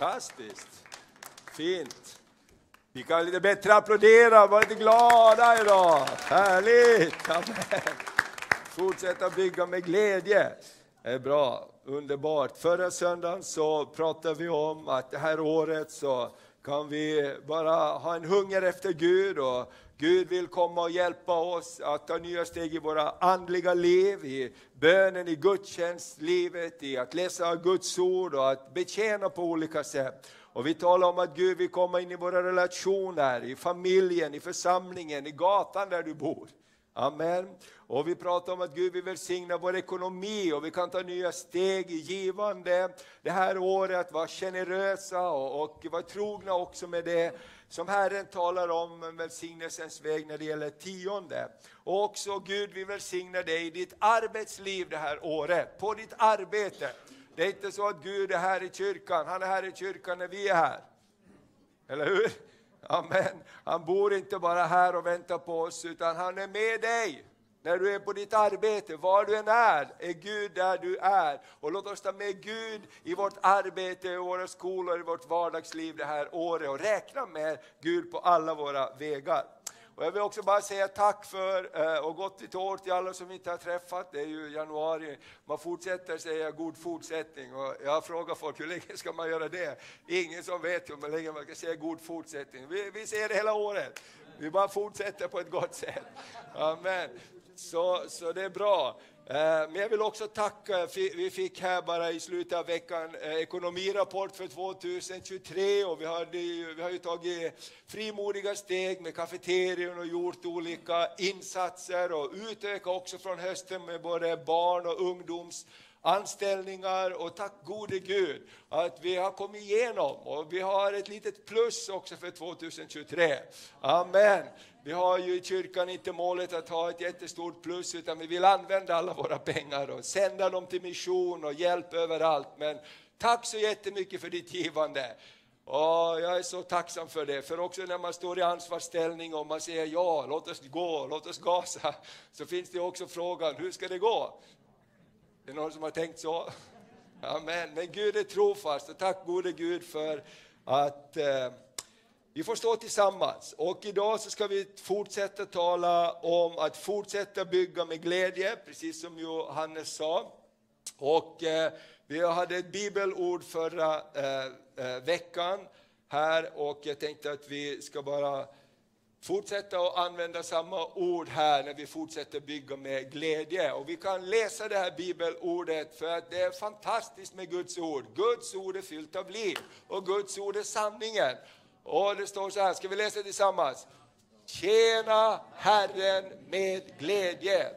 Fantastiskt. Fint. Vi kan lite bättre applådera, vara lite glada idag. Härligt! Amen. Fortsätta bygga med glädje. Det är bra, underbart. Förra söndagen så pratade vi om att det här året så kan vi bara ha en hunger efter Gud och Gud vill komma och hjälpa oss att ta nya steg i våra andliga liv, i bönen, i gudstjänstlivet, i att läsa Guds ord och att betjäna på olika sätt. Och vi talar om att Gud vill komma in i våra relationer, i familjen, i församlingen, i gatan där du bor. Amen. Och vi pratar om att Gud vill välsigna vår ekonomi och vi kan ta nya steg i givande det här året, vara generösa och, och vara trogna också med det som Herren talar om, välsignelsens väg när det gäller tionde. Och också Gud vi välsignar dig i ditt arbetsliv det här året, på ditt arbete. Det är inte så att Gud är här i kyrkan, han är här i kyrkan när vi är här. Eller hur? Amen. Han bor inte bara här och väntar på oss, utan han är med dig. När du är på ditt arbete, var du än är, är Gud där du är. Och låt oss ta med Gud i vårt arbete, i våra skolor, i vårt vardagsliv det här året och räkna med Gud på alla våra vägar. Och jag vill också bara säga tack för eh, och gott nytt år till alla som vi inte har träffat. Det är ju januari, man fortsätter säga god fortsättning. Och jag frågar folk, hur länge ska man göra det? Ingen som vet hur länge man ska säga god fortsättning. Vi, vi säger det hela året. Vi bara fortsätter på ett gott sätt. Amen. Så, så det är bra. Eh, men jag vill också tacka, vi fick här bara i slutet av veckan eh, ekonomirapport för 2023 och vi, hade, vi har ju tagit frimodiga steg med kafeterian och gjort olika insatser och utökat också från hösten med både barn och ungdoms anställningar och tack gode Gud att vi har kommit igenom och vi har ett litet plus också för 2023. Amen. Vi har ju i kyrkan inte målet att ha ett jättestort plus utan vi vill använda alla våra pengar och sända dem till mission och hjälp överallt. Men tack så jättemycket för ditt givande. Och jag är så tacksam för det, för också när man står i ansvarsställning och man säger ja, låt oss gå, låt oss gasa, så finns det också frågan, hur ska det gå? Det är någon som har tänkt så? Amen. Men Gud är trofast och tack gode Gud för att eh, vi får stå tillsammans. Och idag så ska vi fortsätta tala om att fortsätta bygga med glädje, precis som Johannes sa. Och eh, vi hade ett bibelord förra eh, eh veckan här och jag tänkte att vi ska bara fortsätta att använda samma ord här när vi fortsätter bygga med glädje. Och vi kan läsa det här bibelordet för att det är fantastiskt med Guds ord. Guds ord är fyllt av liv och Guds ord är sanningen. Och det står så här, ska vi läsa tillsammans? Tjäna Herren med glädje.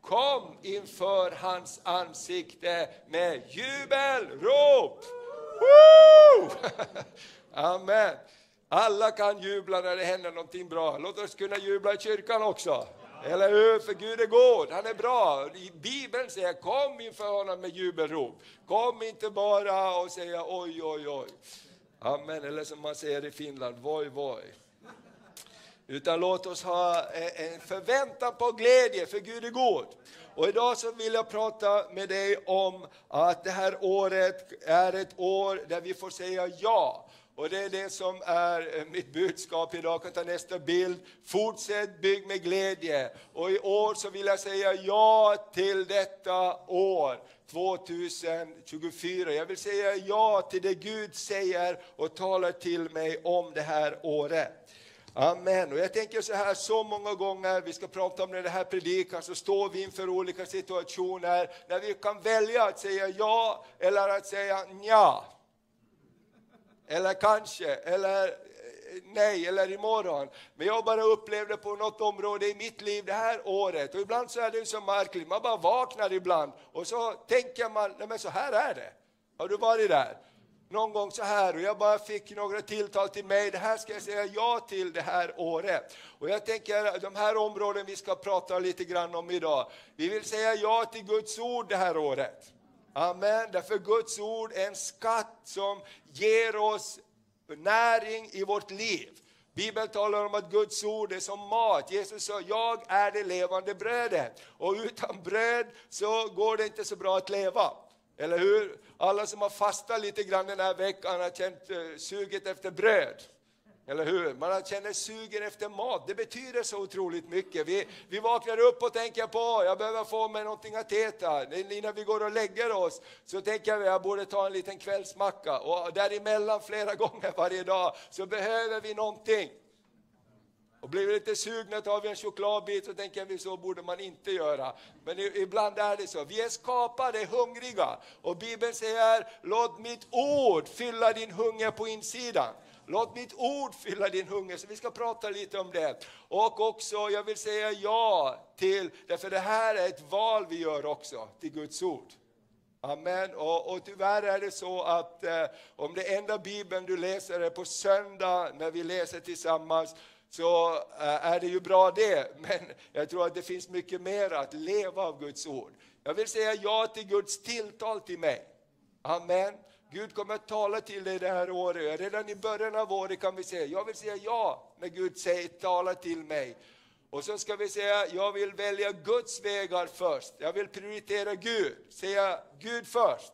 Kom inför hans ansikte med jubelrop. Amen. Alla kan jubla när det händer någonting bra. Låt oss kunna jubla i kyrkan också. Eller hur? För Gud är god, han är bra. Bibeln säger kom inför honom med jubelrop. Kom inte bara och säga oj, oj, oj. Amen, eller som man säger i Finland, voj, voj. Utan låt oss ha en förväntan på glädje, för Gud är god. Och idag så vill jag prata med dig om att det här året är ett år där vi får säga ja och det är det som är eh, mitt budskap idag. Jag kan ta nästa bild. Fortsätt bygg med glädje. Och i år så vill jag säga ja till detta år. 2024. Jag vill säga ja till det Gud säger och talar till mig om det här året. Amen. Och jag tänker så här, så många gånger, vi ska prata om det här predikan, så står vi inför olika situationer när vi kan välja att säga ja eller att säga nja eller kanske, eller eh, nej, eller imorgon. Men jag bara upplevde på något område i mitt liv det här året, och ibland så är det så märkligt, man bara vaknar ibland och så tänker man, nej men så här är det. Har du varit där? Någon gång så här, och jag bara fick några tilltal till mig, det här ska jag säga ja till det här året. Och jag tänker, de här områden vi ska prata lite grann om idag, vi vill säga ja till Guds ord det här året. Amen. Därför Guds ord är en skatt som ger oss näring i vårt liv. Bibeln talar om att Guds ord är som mat. Jesus sa, jag är det levande brödet. Och utan bröd så går det inte så bra att leva. Eller hur? Alla som har fastat lite grann den här veckan har känt eh, suget efter bröd. Eller hur? Man känner sugen efter mat. Det betyder så otroligt mycket. Vi, vi vaknar upp och tänker på, jag behöver få mig någonting att äta. Innan vi går och lägger oss så tänker vi, jag borde ta en liten kvällsmacka. Och däremellan flera gånger varje dag så behöver vi någonting. Och blir vi lite sugna tar vi en chokladbit och tänker vi så borde man inte göra. Men ibland är det så. Vi är skapade hungriga. Och Bibeln säger, låt mitt ord fylla din hunger på insidan. Låt mitt ord fylla din hunger, så vi ska prata lite om det. Och också, jag vill säga ja till, därför det här är ett val vi gör också, till Guds ord. Amen. Och, och tyvärr är det så att eh, om det enda Bibeln du läser är på söndag när vi läser tillsammans, så eh, är det ju bra det. Men jag tror att det finns mycket mer att leva av Guds ord. Jag vill säga ja till Guds tilltal till mig. Amen. Gud kommer att tala till dig det här året. Redan i början av året kan vi säga, jag vill säga ja när Gud säger tala till mig. Och så ska vi säga, jag vill välja Guds vägar först. Jag vill prioritera Gud. Säga Gud först.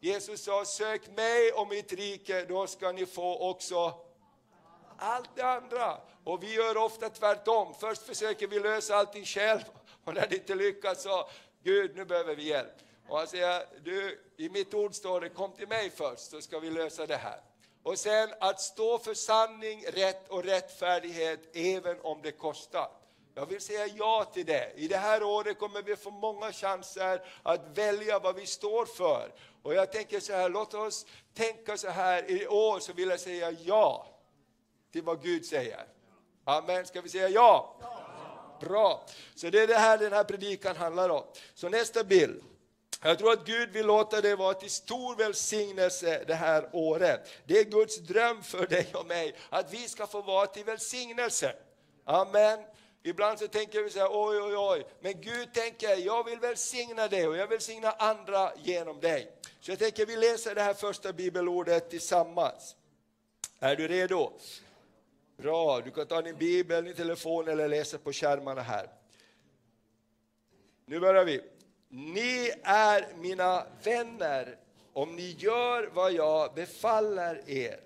Jesus sa, sök mig och mitt rike, då ska ni få också allt det andra. Och vi gör ofta tvärtom. Först försöker vi lösa allting själv och när det inte lyckas så, Gud nu behöver vi hjälp. Och han säger, du, i mitt ord står det, kom till mig först så ska vi lösa det här. Och sen att stå för sanning, rätt och rättfärdighet även om det kostar. Jag vill säga ja till det. I det här året kommer vi få många chanser att välja vad vi står för. Och jag tänker så här, låt oss tänka så här, i år så vill jag säga ja till vad Gud säger. Amen, ska vi säga ja? ja. Bra, så det är det här den här predikan handlar om. Så nästa bild. Jag tror att Gud vill låta det vara till stor välsignelse det här året. Det är Guds dröm för dig och mig, att vi ska få vara till välsignelse. Amen. Ibland så tänker vi så här, oj, oj, oj, men Gud tänker, jag vill välsigna dig och jag vill signa andra genom dig. Så jag tänker vi läser det här första bibelordet tillsammans. Är du redo? Bra, du kan ta din bibel, din telefon eller läsa på skärmarna här. Nu börjar vi. Ni är mina vänner om ni gör vad jag befaller er.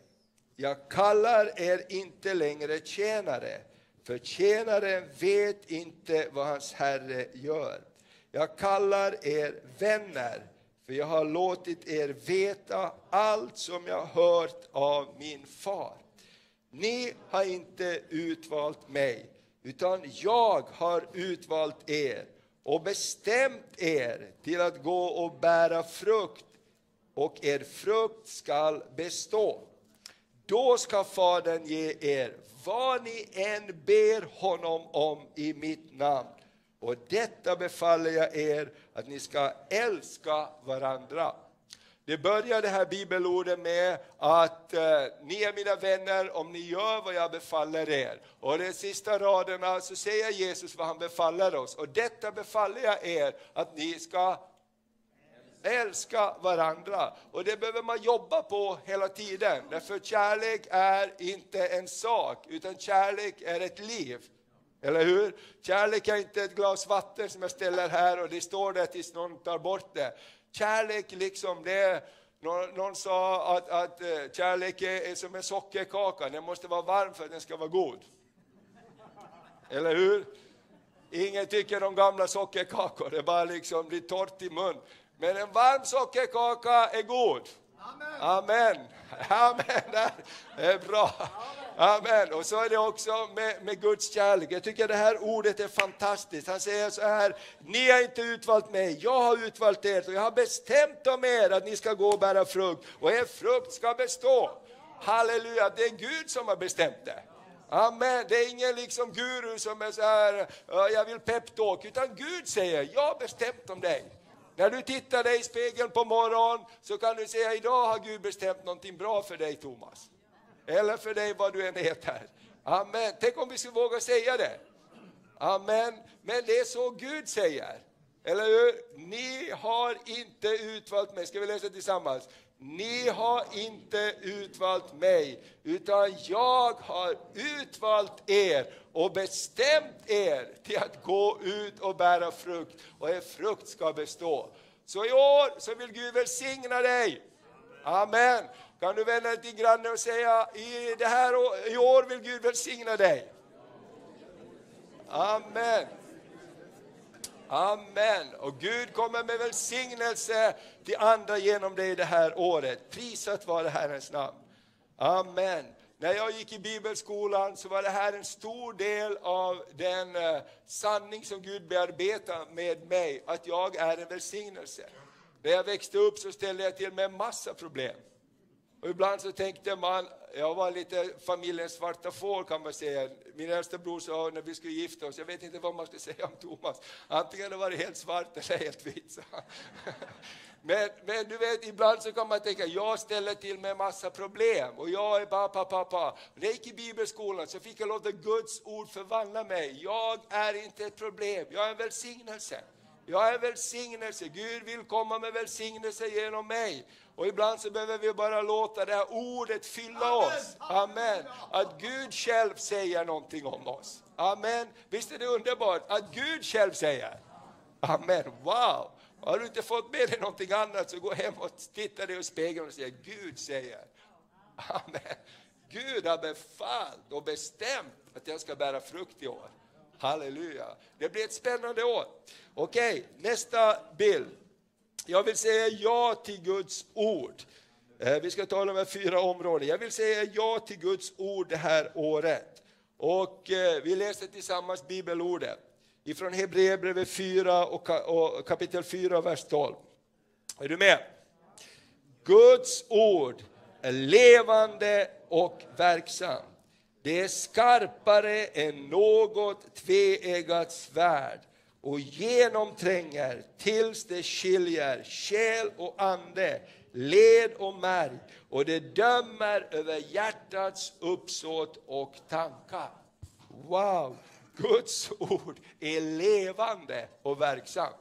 Jag kallar er inte längre tjänare, för tjänaren vet inte vad hans herre gör. Jag kallar er vänner, för jag har låtit er veta allt som jag hört av min far. Ni har inte utvalt mig, utan jag har utvalt er och bestämt er till att gå och bära frukt, och er frukt skall bestå. Då ska Fadern ge er vad ni än ber honom om i mitt namn. Och detta befaller jag er, att ni ska älska varandra. Det börjar det här bibelordet med att eh, ni är mina vänner om ni gör vad jag befaller er. Och de sista raderna så säger Jesus vad han befaller oss. Och detta befaller jag er, att ni ska älska varandra. Och det behöver man jobba på hela tiden. Därför kärlek är inte en sak, utan kärlek är ett liv. Eller hur? Kärlek är inte ett glas vatten som jag ställer här och det står där tills någon tar bort det. Kärlek, liksom, det någon, någon sa att, att eh, kärlek är som en sockerkaka, den måste vara varm för att den ska vara god. Eller hur? Ingen tycker om gamla sockerkakor, det bara liksom blir torrt i mun. Men en varm sockerkaka är god. Amen. Amen. Det är bra. Amen. Amen! Och så är det också med, med, Guds kärlek. Jag tycker det här ordet är fantastiskt. Han säger så här, ni har inte utvalt mig, jag har utvalt er. Och jag har bestämt om er att ni ska gå och bära frukt, och er frukt ska bestå. Halleluja, det är Gud som har bestämt det. Amen. Det är ingen liksom guru som är så här, jag vill peptalk, utan Gud säger, jag har bestämt om dig. När du tittar dig i spegeln på morgonen så kan du säga, idag har Gud bestämt någonting bra för dig Thomas. Eller för dig vad du än heter. Amen. Tänk om vi skulle våga säga det. Amen. Men det är så Gud säger. Eller hur? Ni har inte utvalt mig. Ska vi läsa tillsammans? Ni har inte utvalt mig, utan jag har utvalt er och bestämt er till att gå ut och bära frukt, och er frukt ska bestå. Så i år så vill Gud välsigna dig. Amen. Kan du vända dig till grannen och säga, i, det här, i år vill Gud välsigna dig. Amen. Amen. Och Gud kommer med välsignelse till andra genom dig det här året. Prisat vare Herrens namn. Amen. När jag gick i bibelskolan så var det här en stor del av den eh, sanning som Gud bearbetar med mig, att jag är en välsignelse. När jag växte upp så ställde jag till med en massa problem. Och ibland så tänkte man, jag var lite familjens svarta får kan man säga. Min äldsta bror sa när vi skulle gifta oss, jag vet inte vad man ska säga om Thomas, antingen var det helt svart eller helt vitt. Men, men du vet, ibland så kan man tänka, jag ställer till med massa problem och jag är bara pa, pa, pa. När jag gick i bibelskolan så fick jag låta Guds ord förvandla mig. Jag är inte ett problem, jag är en välsignelse. Jag är välsignelse, Gud vill komma med välsignelse genom mig. Och ibland så behöver vi bara låta det här ordet fylla oss. Amen. Att Gud själv säger någonting om oss. Amen. Visst är det underbart att Gud själv säger? Amen. Wow! Har du inte fått med dig någonting annat så gå hem och titta dig i spegeln och säg Gud säger. Amen. Gud har befallt och bestämt att jag ska bära frukt i år. Halleluja. Det blir ett spännande år. Okej, nästa bild. Jag vill säga ja till Guds ord. Eh, vi ska tala om fyra områden. Jag vill säga ja till Guds ord det här året. Och eh, vi läser tillsammans bibelordet ifrån Hebreerbrevet 4 och kapitel 4, vers 12. Är du med? Guds ord är levande och verksamt. Det är skarpare än något tveeggat svärd och genomtränger tills det skiljer själ och ande, led och märg och det dömer över hjärtats uppsåt och tankar. Wow! Guds ord är levande och verksamt.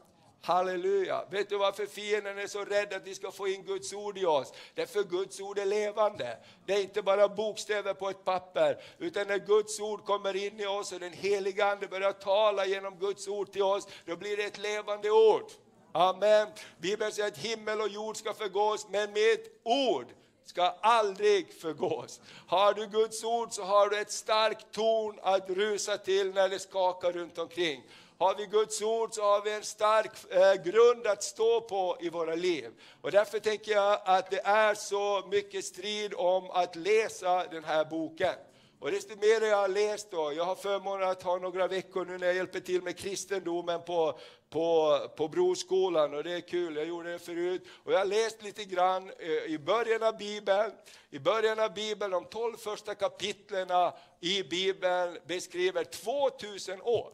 Halleluja! Vet du varför fienden är så rädd att vi ska få in Guds ord i oss? Därför Guds ord är levande. Det är inte bara bokstäver på ett papper, utan när Guds ord kommer in i oss och den heliga Ande börjar tala genom Guds ord till oss, då blir det ett levande ord. Amen. Bibeln säger att himmel och jord ska förgås, men mitt ord ska aldrig förgås. Har du Guds ord så har du ett starkt torn att rusa till när det skakar runt omkring. Har vi Guds ord så har vi en stark eh, grund att stå på i våra liv. Och därför tänker jag att det är så mycket strid om att läsa den här boken. Och desto mer jag har läst då, jag har förmånen att ha några veckor nu när jag hjälper till med kristendomen på, på, på Broskolan och det är kul, jag gjorde det förut. Och jag har läst lite grann eh, i början av Bibeln, i början av Bibeln, de tolv första kapitlen i Bibeln beskriver 2000 år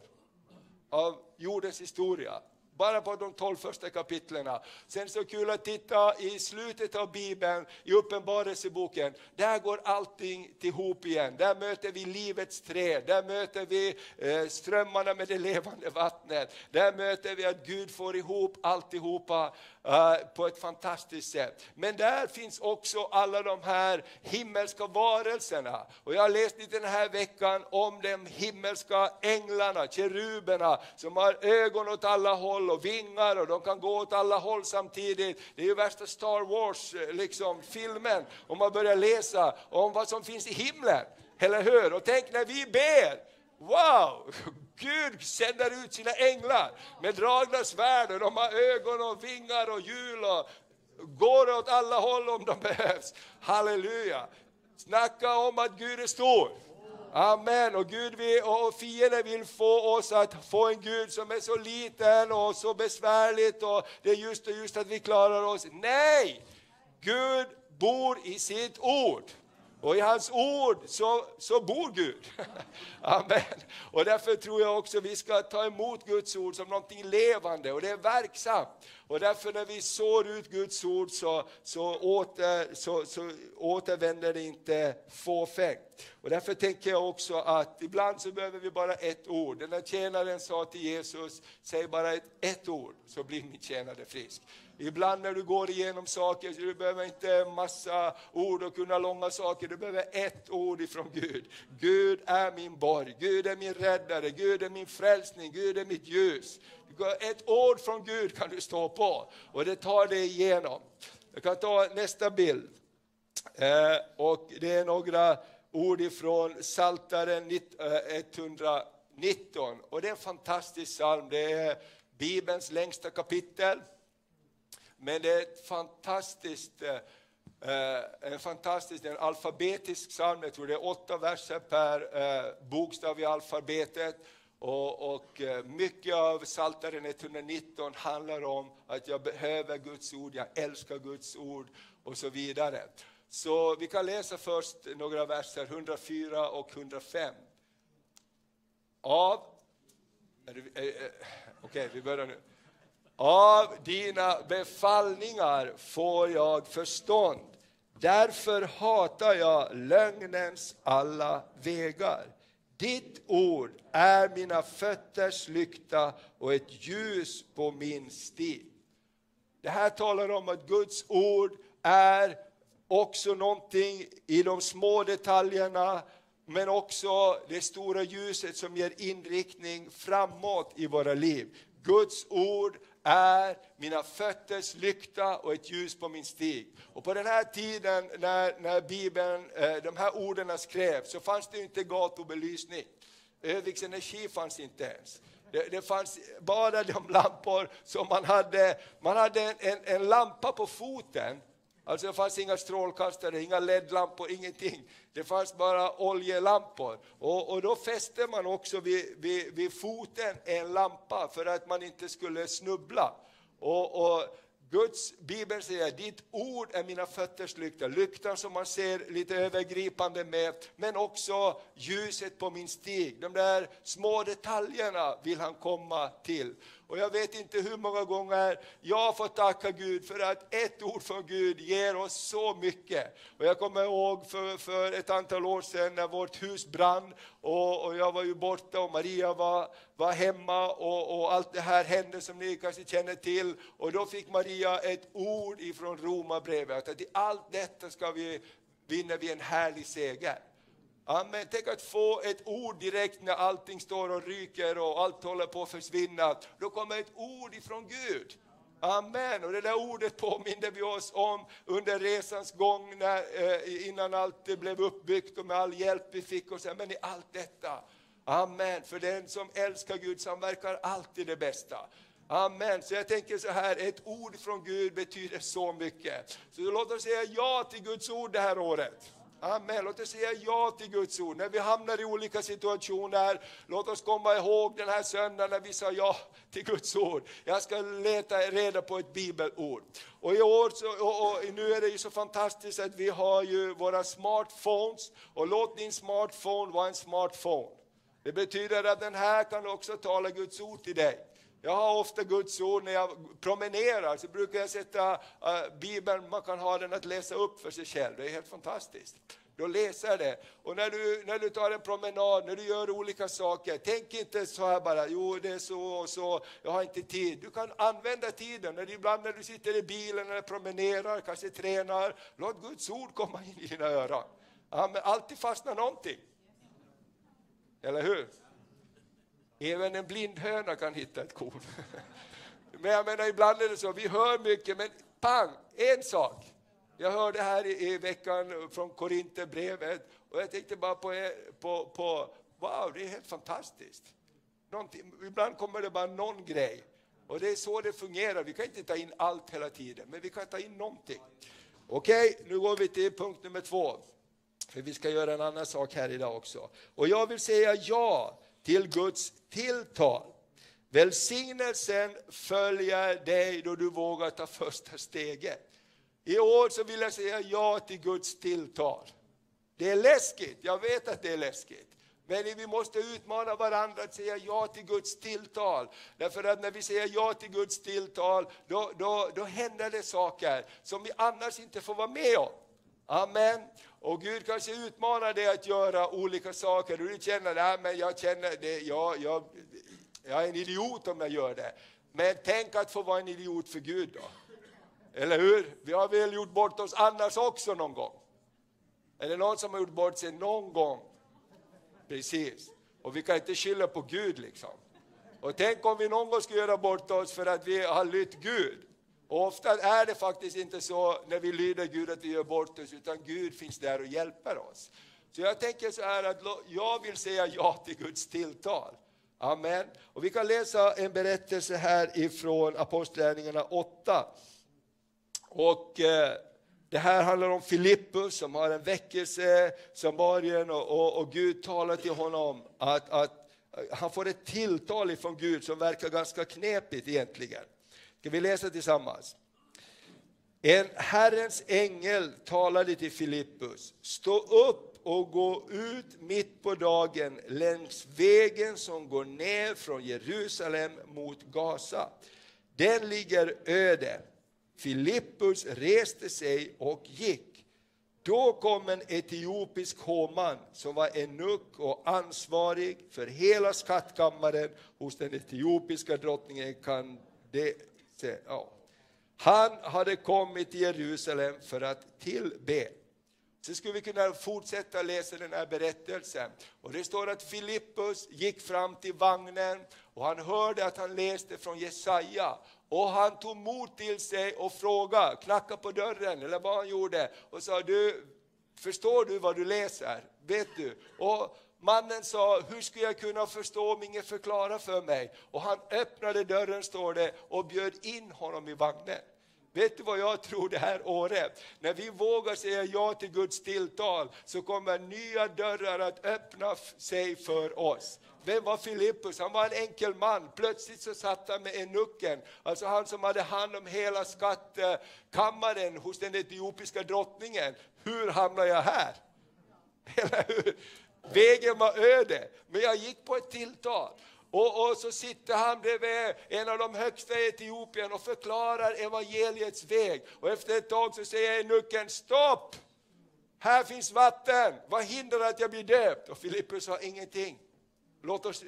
av jordens historia. Bara på de tolv första kapitlen. Sen så kul att titta i slutet av Bibeln, i Uppenbarelseboken. Där går allting ihop igen. Där möter vi livets träd, där möter vi eh, strömmarna med det levande vattnet. Där möter vi att Gud får ihop alltihopa eh, på ett fantastiskt sätt. Men där finns också alla de här himmelska varelserna. Och jag har läst lite den här veckan om de himmelska änglarna, keruberna, som har ögon åt alla håll och vingar och de kan gå åt alla håll samtidigt. Det är ju värsta Star Wars-filmen eh, liksom, filmen, om man börjar läsa om vad som finns i himlen. Eller hur? Och tänk när vi ber, wow! Gud sänder ut sina änglar med dragna svärd och de har ögon och vingar och hjul och går åt alla håll om de behövs. Halleluja! Snacka om att Gud är stor. Amen. Och, Gud vill, och fienden vill få oss att få en Gud som är så liten och så besvärligt och det är just och just att vi klarar oss. Nej! Gud bor i sitt ord. Och i hans ord så, så bor Gud. Amen. Och därför tror jag också vi ska ta emot Guds ord som någonting levande och det är verksamt. Och därför när vi sår ut Guds ord så, så, åter, så, så återvänder det inte fåfängt. Och därför tänker jag också att ibland så behöver vi bara ett ord. Den där tjänaren sa till Jesus, säg bara ett, ett ord så blir min tjänare frisk. Ibland när du går igenom saker, så du behöver inte massa ord och kunna långa saker, du behöver ett ord ifrån Gud. Gud är min borg, Gud är min räddare, Gud är min frälsning, Gud är mitt ljus. Ett ord från Gud kan du stå på och det tar dig igenom. Jag kan ta nästa bild. Eh, och det är några ord ifrån Psaltaren 119. Eh, och det är en fantastisk psalm. Det är Bibelns längsta kapitel. Men det är ett fantastiskt, eh, eh en fantastisk, en alfabetisk psalm. Jag tror det är åtta verser per eh, bokstav i alfabetet. Och, och eh, mycket av Psaltaren 119 handlar om att jag behöver Guds ord, jag älskar Guds ord och så vidare. Så vi kan läsa först några verser, 104 och 105. Av, eh, eh, okej okay, vi börjar nu. Av dina befallningar får jag förstånd. Därför hatar jag lögnens alla vägar. Ditt ord är mina fötters lykta och ett ljus på min stig. Det här talar om att Guds ord är också någonting i de små detaljerna, men också det stora ljuset som ger inriktning framåt i våra liv. Guds ord är mina fötters lykta och ett ljus på min stig. Och på den här tiden när, när Bibeln, eh, de här orden skrevs så fanns det inte gatubelysning. Öviks energi fanns inte ens. Det, det, fanns bara de lampor som man hade. Man hade en, en, en lampa på foten Alltså det fanns inga strålkastare, inga LED-lampor, ingenting. Det fanns bara oljelampor. Och, och då fäste man också vid, vid, vid, foten en lampa för att man inte skulle snubbla. Och, och Guds Bibel säger ditt ord är mina fötters lykta. Lyktan som man ser lite övergripande med, men också ljuset på min stig. De där små detaljerna vill han komma till. Och jag vet inte hur många gånger jag har fått tacka Gud för att ett ord från Gud ger oss så mycket. Och jag kommer ihåg för, för ett antal år sedan när vårt hus brann och, och jag var ju borta och Maria var, var hemma och, och, allt det här hände som ni kanske känner till. Och då fick Maria ett ord ifrån Romarbrevet att i allt detta ska vi vinna vi en härlig seger. Amen. Tänk att få ett ord direkt när allting står och ryker och allt håller på att försvinna. Då kommer ett ord ifrån Gud. Amen. Och det där ordet påminde vi oss om under resans gång när, eh, innan allt blev uppbyggt och med all hjälp vi fick. Och så, men i allt detta, Amen. För den som älskar Gud samverkar alltid det bästa. Amen. Så jag tänker så här, ett ord från Gud betyder så mycket. Så låt oss säga ja till Guds ord det här året. Amen. Låt oss säga ja till Guds ord. När vi hamnar i olika situationer, låt oss komma ihåg den här söndagen när vi sa ja till Guds ord. Jag ska leta reda på ett bibelord. Och i år så, och, och, nu är det ju så fantastiskt att vi har ju våra smartphones, och låt din smartphone vara en smartphone. Det betyder att den här kan också tala Guds ord till dig. Jag har ofta Guds ord när jag promenerar, så brukar jag sätta uh, Bibeln, man kan ha den att läsa upp för sig själv, det är helt fantastiskt. Då läser jag det. Och när du, när du tar en promenad, när du gör olika saker, tänk inte så här bara, jo det är så och så, jag har inte tid. Du kan använda tiden, när, ibland när du sitter i bilen eller promenerar, kanske tränar, låt Guds ord komma in i dina öron. Ja, men alltid fastnar någonting. Eller hur? Även en blind höna kan hitta ett korn. Men jag menar, ibland är det så, vi hör mycket, men pang, en sak. Jag hörde här i, i veckan från Korinthierbrevet och jag tänkte bara på, eh, på, på, wow, det är helt fantastiskt. Någonting, ibland kommer det bara någon grej. Och det är så det fungerar, vi kan inte ta in allt hela tiden, men vi kan ta in någonting. Okej, okay, nu går vi till punkt nummer två. För vi ska göra en annan sak här idag också. Och jag vill säga ja till Guds tilltal. Välsignelsen följer dig då du vågar ta första steget. I år så vill jag säga ja till Guds tilltal. Det är läskigt, jag vet att det är läskigt. Men vi måste utmana varandra att säga ja till Guds tilltal. Därför att när vi säger ja till Guds tilltal, då, då, då händer det saker som vi annars inte får vara med om. Amen. Och Gud kanske utmanar dig att göra olika saker och du känner, nej men jag känner det, jag, jag, jag är en idiot om jag gör det. Men tänk att få vara en idiot för Gud då. Eller hur? Vi har väl gjort bort oss annars också någon gång. Är det någon som har gjort bort sig någon gång? Precis. Och vi kan inte skylla på Gud liksom. Och tänk om vi någon gång skulle göra bort oss för att vi har lytt Gud. Och ofta är det faktiskt inte så när vi lyder Gud att vi gör bort oss, utan Gud finns där och hjälper oss. Så jag tänker så här att jag vill säga ja till Guds tilltal. Amen. Och vi kan läsa en berättelse här ifrån Apostlagärningarna 8. Och eh, det här handlar om Filippus som har en väckelse som början och, och, och Gud talar till honom att, att han får ett tilltal ifrån Gud som verkar ganska knepigt egentligen. Ska vi läsa tillsammans? En Herrens ängel talade till Filippus. Stå upp och gå ut mitt på dagen längs vägen som går ner från Jerusalem mot Gaza. Den ligger öde. Filippus reste sig och gick. Då kom en etiopisk hovman som var enuck och ansvarig för hela skattkammaren hos den etiopiska drottningen Kande Ja. Han hade kommit till Jerusalem för att tillbe. Så skulle vi kunna fortsätta läsa den här berättelsen. Och det står att Filippus gick fram till vagnen och han hörde att han läste från Jesaja. Och han tog mod till sig och frågade, knackade på dörren eller vad han gjorde och sa, du, förstår du vad du läser? Vet du? Och mannen sa, hur skulle jag kunna förstå om ingen förklarar för mig? Och han öppnade dörren, står det, och bjöd in honom i vagnen. Vet du vad jag tror det här året? När vi vågar säga ja till Guds tilltal så kommer nya dörrar att öppna sig för oss. Vem var Filippus? Han var en enkel man. Plötsligt så satt han med enucken, alltså han som hade hand om hela skattkammaren hos den etiopiska drottningen. Hur hamnade jag här? Eller hur? Vägen var öde, men jag gick på ett tilltal. Och, och, så sitter han bredvid en av de högsta i Etiopien och förklarar evangeliets väg. Och efter ett tag så säger enucken stopp! Här finns vatten, vad hindrar att jag blir döpt? Och Filippus sa ingenting. Låt oss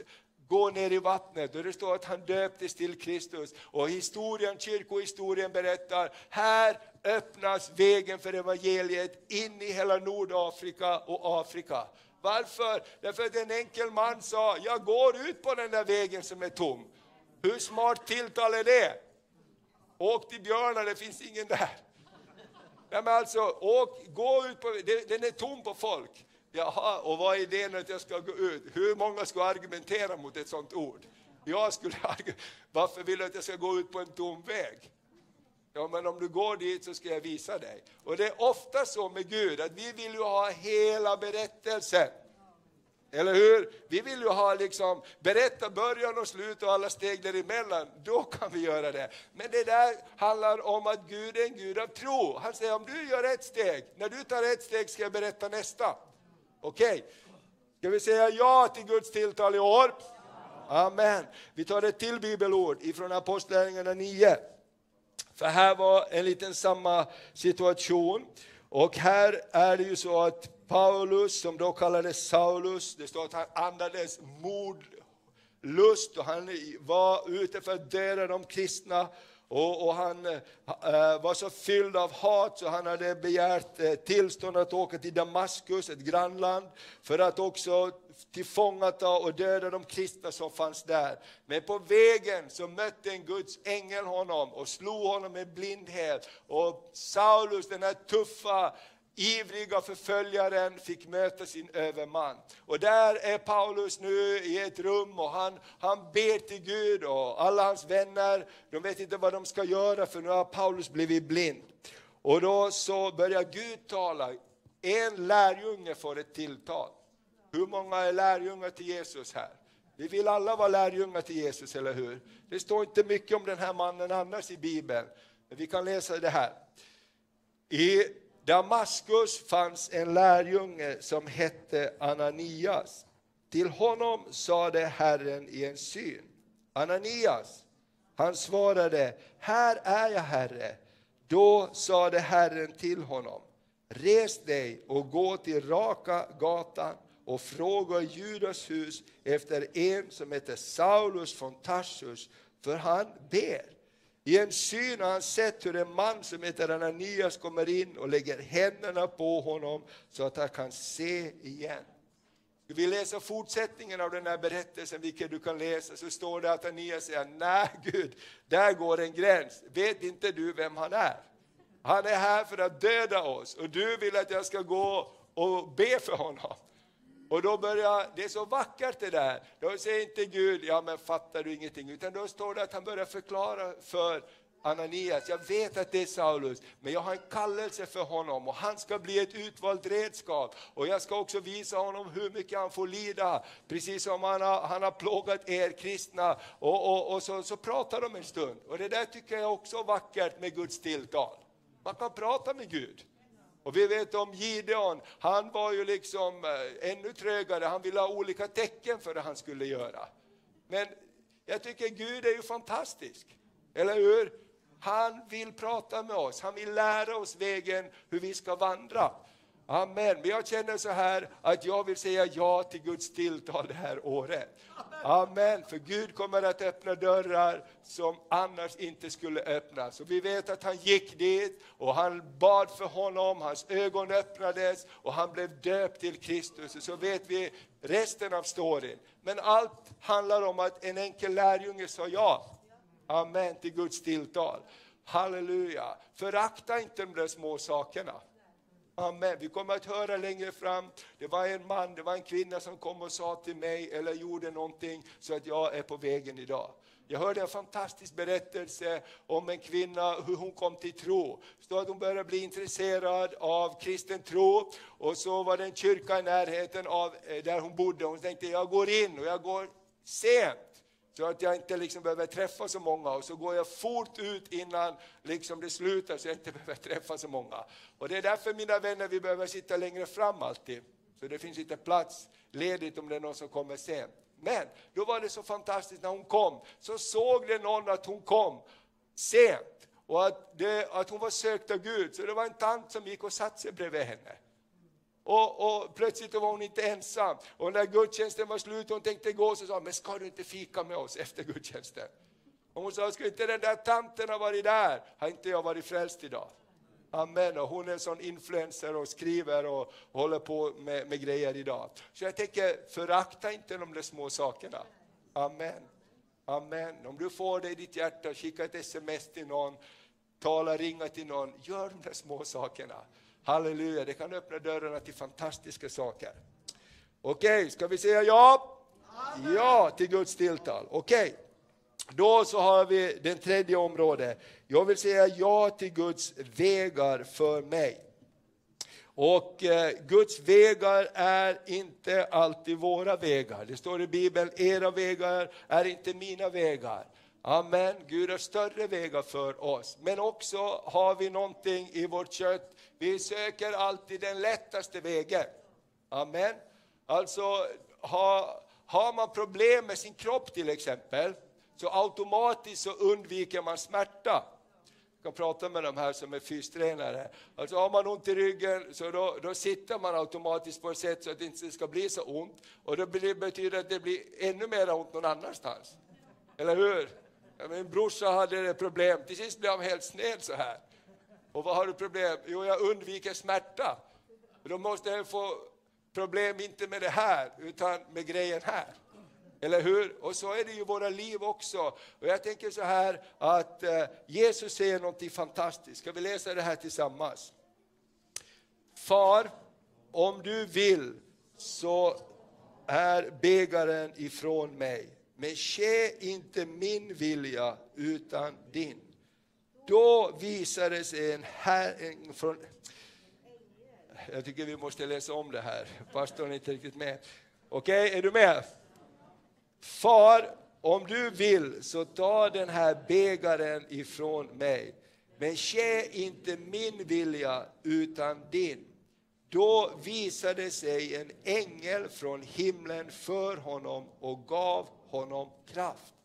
gå ner i vattnet. Och det står att han döptes till Kristus. Och historien, kyrkohistorien berättar, här öppnas vägen för evangeliet in i hela Nordafrika och Afrika. Varför? Därför att en enkel man sa, jag går ut på den där vägen som är tom. Hur smart tilltal är det? Åk till Björna, det finns ingen där. Nej, men alltså, åk, gå ut på, den är tom på folk. Jaha, och vad är idén att jag ska gå ut? Hur många skulle argumentera mot ett sånt ord? Jag skulle varför vill du att jag ska gå ut på en tom väg? Ja, men om du går dit så ska jag visa dig. Och det är ofta så med Gud, att vi vill ju ha hela berättelsen. Eller hur? Vi vill ju ha liksom, berätta början och slut och alla steg däremellan, då kan vi göra det. Men det där handlar om att Gud är en Gud av tro. Han säger om du gör ett steg, när du tar ett steg ska jag berätta nästa. Okej, okay. ska vi säga ja till Guds tilltal i år? Amen. Vi tar ett till bibelord ifrån Apostlagärningarna 9. För här var en liten samma situation. Och här är det ju så att Paulus, som då kallades Saulus, det står att han andades mordlust och han var ute för att döda de kristna. Och, och han äh, var så fylld av hat så han hade begärt äh, tillstånd att åka till Damaskus, ett grannland, för att också tillfångata och döda de kristna som fanns där. Men på vägen så mötte en Guds ängel honom och slog honom med blindhet. Och Saulus, den här tuffa, ivriga förföljaren fick möta sin överman. Och där är Paulus nu i ett rum och han, han ber till Gud och alla hans vänner, de vet inte vad de ska göra för nu har Paulus blivit blind. Och då så börjar Gud tala, en lärjunge får ett tilltal. Hur många är lärjungar till Jesus här? Vi vill alla vara lärjungar till Jesus, eller hur? Det står inte mycket om den här mannen annars i Bibeln, men vi kan läsa det här. I Damaskus fanns en lärjunge som hette Ananias. Till honom sade Herren i en syn, Ananias. Han svarade, här är jag, Herre. Då sade Herren till honom, res dig och gå till raka gatan och frågade Judas hus efter en som heter Saulus från Tarsus, för han ber. I en syn har han sett hur en man som heter Ananias kommer in och lägger händerna på honom så att han kan se igen. Vi läser fortsättningen av den här berättelsen, vilket du kan läsa, så står det att Ananias säger, nej Gud, där går en gräns. Vet inte du vem han är? Han är här för att döda oss och du vill att jag ska gå och be för honom. Och då börjar, det är så vackert det där. Då säger inte Gud, ja men fattar du ingenting, utan då står det att han börjar förklara för Ananias, jag vet att det är Saulus, men jag har en kallelse för honom och han ska bli ett utvalt redskap. Och jag ska också visa honom hur mycket han får lida, precis som han har, han har plågat er kristna. Och, och, och så, så pratar de en stund. Och det där tycker jag också är vackert med Guds tilltal. Man kan prata med Gud. Och vi vet om Gideon, han var ju liksom eh, ännu trögare, han ville ha olika tecken för det han skulle göra. Men jag tycker Gud är ju fantastisk, eller hur? Han vill prata med oss, han vill lära oss vägen hur vi ska vandra. Amen. Men jag känner så här att jag vill säga ja till Guds tilltal det här året. Amen. För Gud kommer att öppna dörrar som annars inte skulle öppnas. Och vi vet att han gick dit och han bad för honom, hans ögon öppnades och han blev döpt till Kristus. Så vet vi resten av storyn. Men allt handlar om att en enkel lärjunge sa ja. Amen till Guds tilltal. Halleluja. Förakta inte de där små sakerna. Amen. Vi kommer att höra längre fram, det var en man, det var en kvinna som kom och sa till mig, eller gjorde någonting, så att jag är på vägen idag. Jag hörde en fantastisk berättelse om en kvinna, hur hon kom till tro. Så att hon började bli intresserad av kristen tro, och så var det en kyrka i närheten av eh, där hon bodde. Hon tänkte, jag går in och jag går sent. Så att jag inte liksom behöver träffa så många och så går jag fort ut innan liksom det slutar så jag inte behöver träffa så många. Och det är därför mina vänner, vi behöver sitta längre fram alltid. Så det finns inte plats ledigt om det är någon som kommer sent. Men då var det så fantastiskt när hon kom, så såg det någon att hon kom sent och att, det, att hon var sökt av Gud. Så det var en tant som gick och satte sig bredvid henne. Och, och, plötsligt var hon inte ensam. Och när gudstjänsten var slut och hon tänkte gå så sa hon, men ska du inte fika med oss efter gudstjänsten? Och hon sa, skulle inte den där tanten ha varit där, har inte jag varit frälst idag. Amen. Och hon är en sån influencer och skriver och, håller på med, med, grejer idag. Så jag tänker, förakta inte de där små sakerna. Amen. Amen. Om du får det i ditt hjärta, skicka ett sms till någon, tala, ringa till någon, gör de där små sakerna. Halleluja, det kan öppna dörrarna till fantastiska saker. Okej, okay, ska vi säga ja? Ja till Guds tilltal. Okej, okay. då så har vi den tredje området. Jag vill säga ja till Guds vägar för mig. Och eh, Guds vägar är inte alltid våra vägar. Det står i Bibeln, era vägar är inte mina vägar. Amen. Gud har större vägar för oss. Men också har vi någonting i vårt kött. Vi söker alltid den lättaste vägen. Amen. Alltså, har, har man problem med sin kropp till exempel, så automatiskt så undviker man smärta. Jag kan prata med de här som är fystränare. Alltså har man ont i ryggen så då, då sitter man automatiskt på ett sätt så att det inte ska bli så ont. Och det betyder att det blir ännu mer ont någon annanstans. Eller hur? Min brorsa hade problem, till sist blev han helt sned så här. Och vad har du problem? Jo, jag undviker smärta. Då måste jag få problem inte med det här, utan med grejen här. Eller hur? Och så är det ju i våra liv också. Och jag tänker så här att eh, Jesus säger någonting fantastiskt. Ska vi läsa det här tillsammans? Far, om du vill så är bägaren ifrån mig. Men ske inte min vilja utan din. Då visade sig en från... Jag tycker vi måste läsa om det här, pastorn är inte riktigt med. Okej, okay, är du med? Far, om du vill så ta den här bägaren ifrån mig. Men ske inte min vilja utan din. Då visade sig en ängel från himlen för honom och gav honom kraft.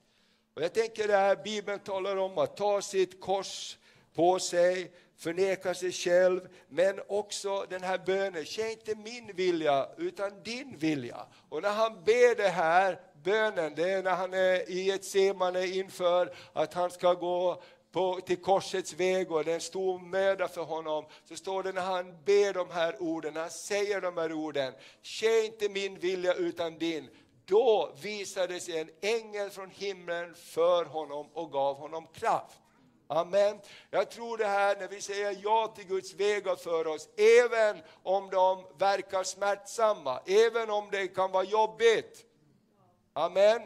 Och jag tänker det här Bibeln talar om att ta sitt kors på sig, förneka sig själv, men också den här bönen, ske inte min vilja utan din vilja. Och när han ber det här bönen, det är när han är i ett semane inför att han ska gå på, till korsets väg och det är en stor möda för honom, så står det när han ber de här orden, när han säger de här orden, ske inte min vilja utan din, då visade sig en ängel från himlen för honom och gav honom kraft. Amen. Jag tror det här när vi säger ja till Guds vägar för oss, även om de verkar smärtsamma, även om det kan vara jobbigt. Amen.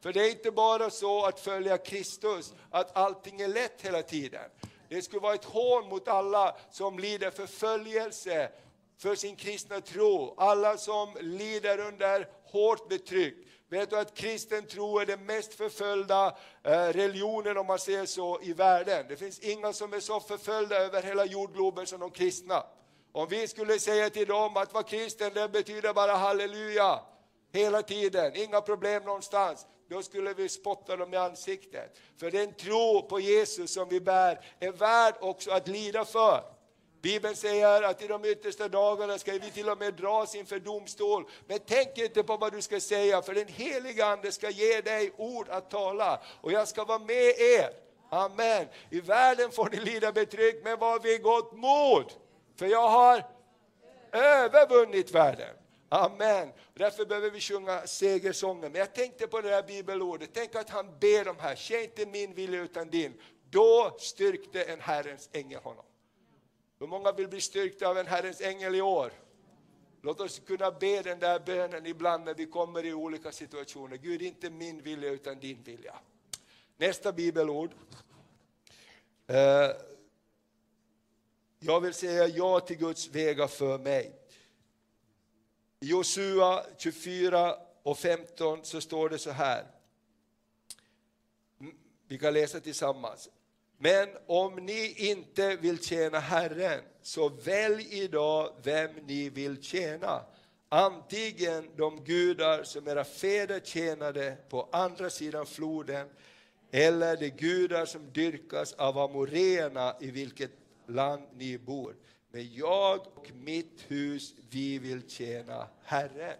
För det är inte bara så att följa Kristus, att allting är lätt hela tiden. Det skulle vara ett hån mot alla som lider förföljelse för sin kristna tro, alla som lider under hårt betryck. Vet du att kristen tro är den mest förföljda eh, religionen om man säger så i världen. Det finns inga som är så förföljda över hela jordgloben som de kristna. Om vi skulle säga till dem att vara kristen det betyder bara halleluja hela tiden, inga problem någonstans, då skulle vi spotta dem i ansiktet. För den tro på Jesus som vi bär är värd också att lida för. Bibeln säger att i de yttersta dagarna ska vi till och med dras inför domstol. Men tänk inte på vad du ska säga, för den heliga Ande ska ge dig ord att tala. Och jag ska vara med er. Amen. I världen får ni lida betryck, men var vid gott mod. För jag har övervunnit världen. Amen. Därför behöver vi sjunga segersången. Men jag tänkte på det här bibelordet, tänk att han ber de här, ske inte min vilja utan din. Då styrkte en Herrens ängel honom. Hur många vill bli styrkta av en Herrens ängel i år? Låt oss kunna be den där bönen ibland när vi kommer i olika situationer. Gud, inte min vilja utan din vilja. Nästa bibelord. Eh, jag vill säga ja till Guds vägar för mig. I Josua 24 och 15 så står det så här. Vi kan läsa tillsammans. Men om ni inte vill tjäna Herren, så välj idag vem ni vill tjäna. Antingen de gudar som era fäder tjänade på andra sidan floden, eller de gudar som dyrkas av amoréerna i vilket land ni bor. Men jag och mitt hus, vi vill tjäna Herren.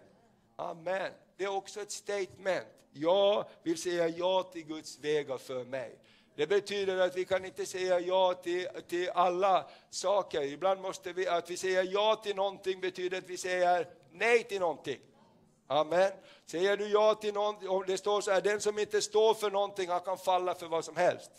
Amen. Det är också ett statement. Jag vill säga ja till Guds vägar för mig. Det betyder att vi kan inte säga ja till, till alla saker. Ibland måste vi, att vi säger ja till någonting betyder att vi säger nej till någonting. Amen. Säger du ja till någonting, om det står så här, den som inte står för någonting, han kan falla för vad som helst.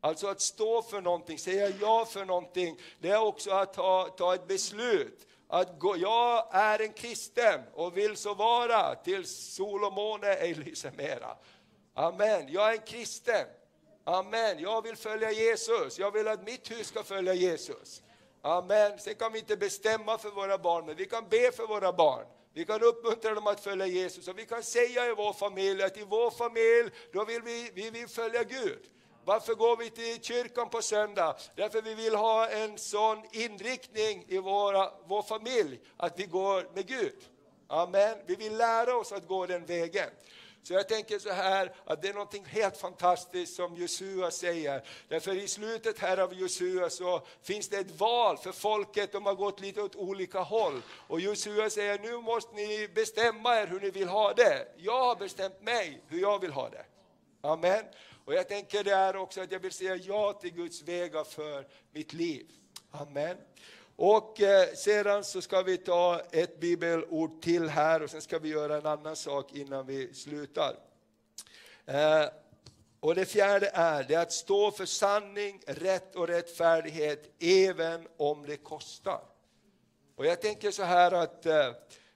Alltså att stå för någonting, säga ja för någonting, det är också att ta, ta ett beslut. Att gå, jag är en kristen och vill så vara tills sol och måne ej lyser mera. Amen, jag är en kristen. Amen, jag vill följa Jesus. Jag vill att mitt hus ska följa Jesus. Amen. Sen kan vi inte bestämma för våra barn, men vi kan be för våra barn. Vi kan uppmuntra dem att följa Jesus och vi kan säga i vår familj att i vår familj, då vill vi, vi vill följa Gud. Varför går vi till kyrkan på söndag? Därför vi vill ha en sån inriktning i våra, vår familj, att vi går med Gud. Amen. Vi vill lära oss att gå den vägen. Så jag tänker så här att det är något helt fantastiskt som Josua säger. Därför i slutet här av Josua så finns det ett val för folket, de har gått lite åt olika håll. Och Josua säger nu måste ni bestämma er hur ni vill ha det. Jag har bestämt mig hur jag vill ha det. Amen. Och jag tänker där också att jag vill säga ja till Guds vägar för mitt liv. Amen. Och eh, sedan så ska vi ta ett bibelord till här och sen ska vi göra en annan sak innan vi slutar. Eh, och det fjärde är det att stå för sanning, rätt och rättfärdighet även om det kostar. Och jag tänker så här att eh,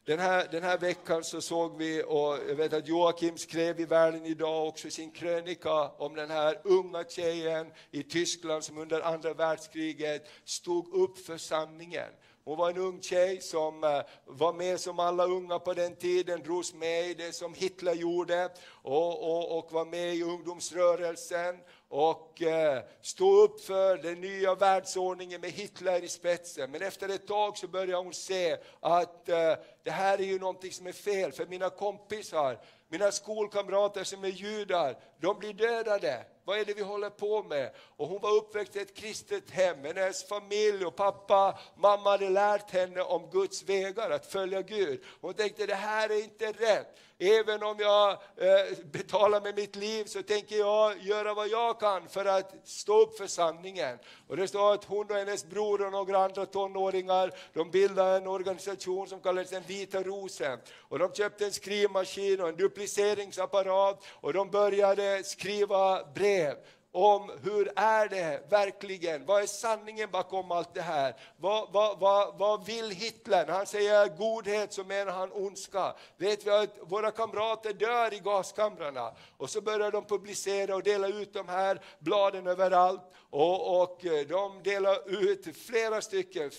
den här, den här veckan så såg vi, och jag vet att Joakim skrev i Världen idag också sin krönika om den här unga tjejen i Tyskland som under andra världskriget stod upp för sanningen. Hon var en ung tjej som eh, var med som alla unga på den tiden, drogs med i det som Hitler gjorde och, och, och var med i ungdomsrörelsen och eh, stå upp för den nya världsordningen med Hitler i spetsen. Men efter ett tag så börjar hon se att eh, det här är ju någonting som är fel, för mina kompisar, mina skolkamrater som är judar, de blir dödade. Vad är det vi håller på med? Och hon var uppväxt i ett kristet hem, hennes familj och pappa, mamma hade lärt henne om Guds vägar, att följa Gud. Hon tänkte det här är inte rätt. Även om jag eh, betalar med mitt liv så tänker jag göra vad jag kan för att stå upp för sanningen. Och det står att hon och hennes bror och några andra tonåringar, de bildade en organisation som kallades den Vita Rosen. Och de köpte en skrivmaskin och en dupliceringsapparat och de började skriva brev om hur är det verkligen, vad är sanningen bakom allt det här? Vad, vad, vad, vad vill Hitler? När han säger godhet så menar han ondska. Vet vi att våra kamrater dör i gaskamrarna? Och så börjar de publicera och dela ut de här bladen överallt. Och, och eh, de delar ut flera stycken,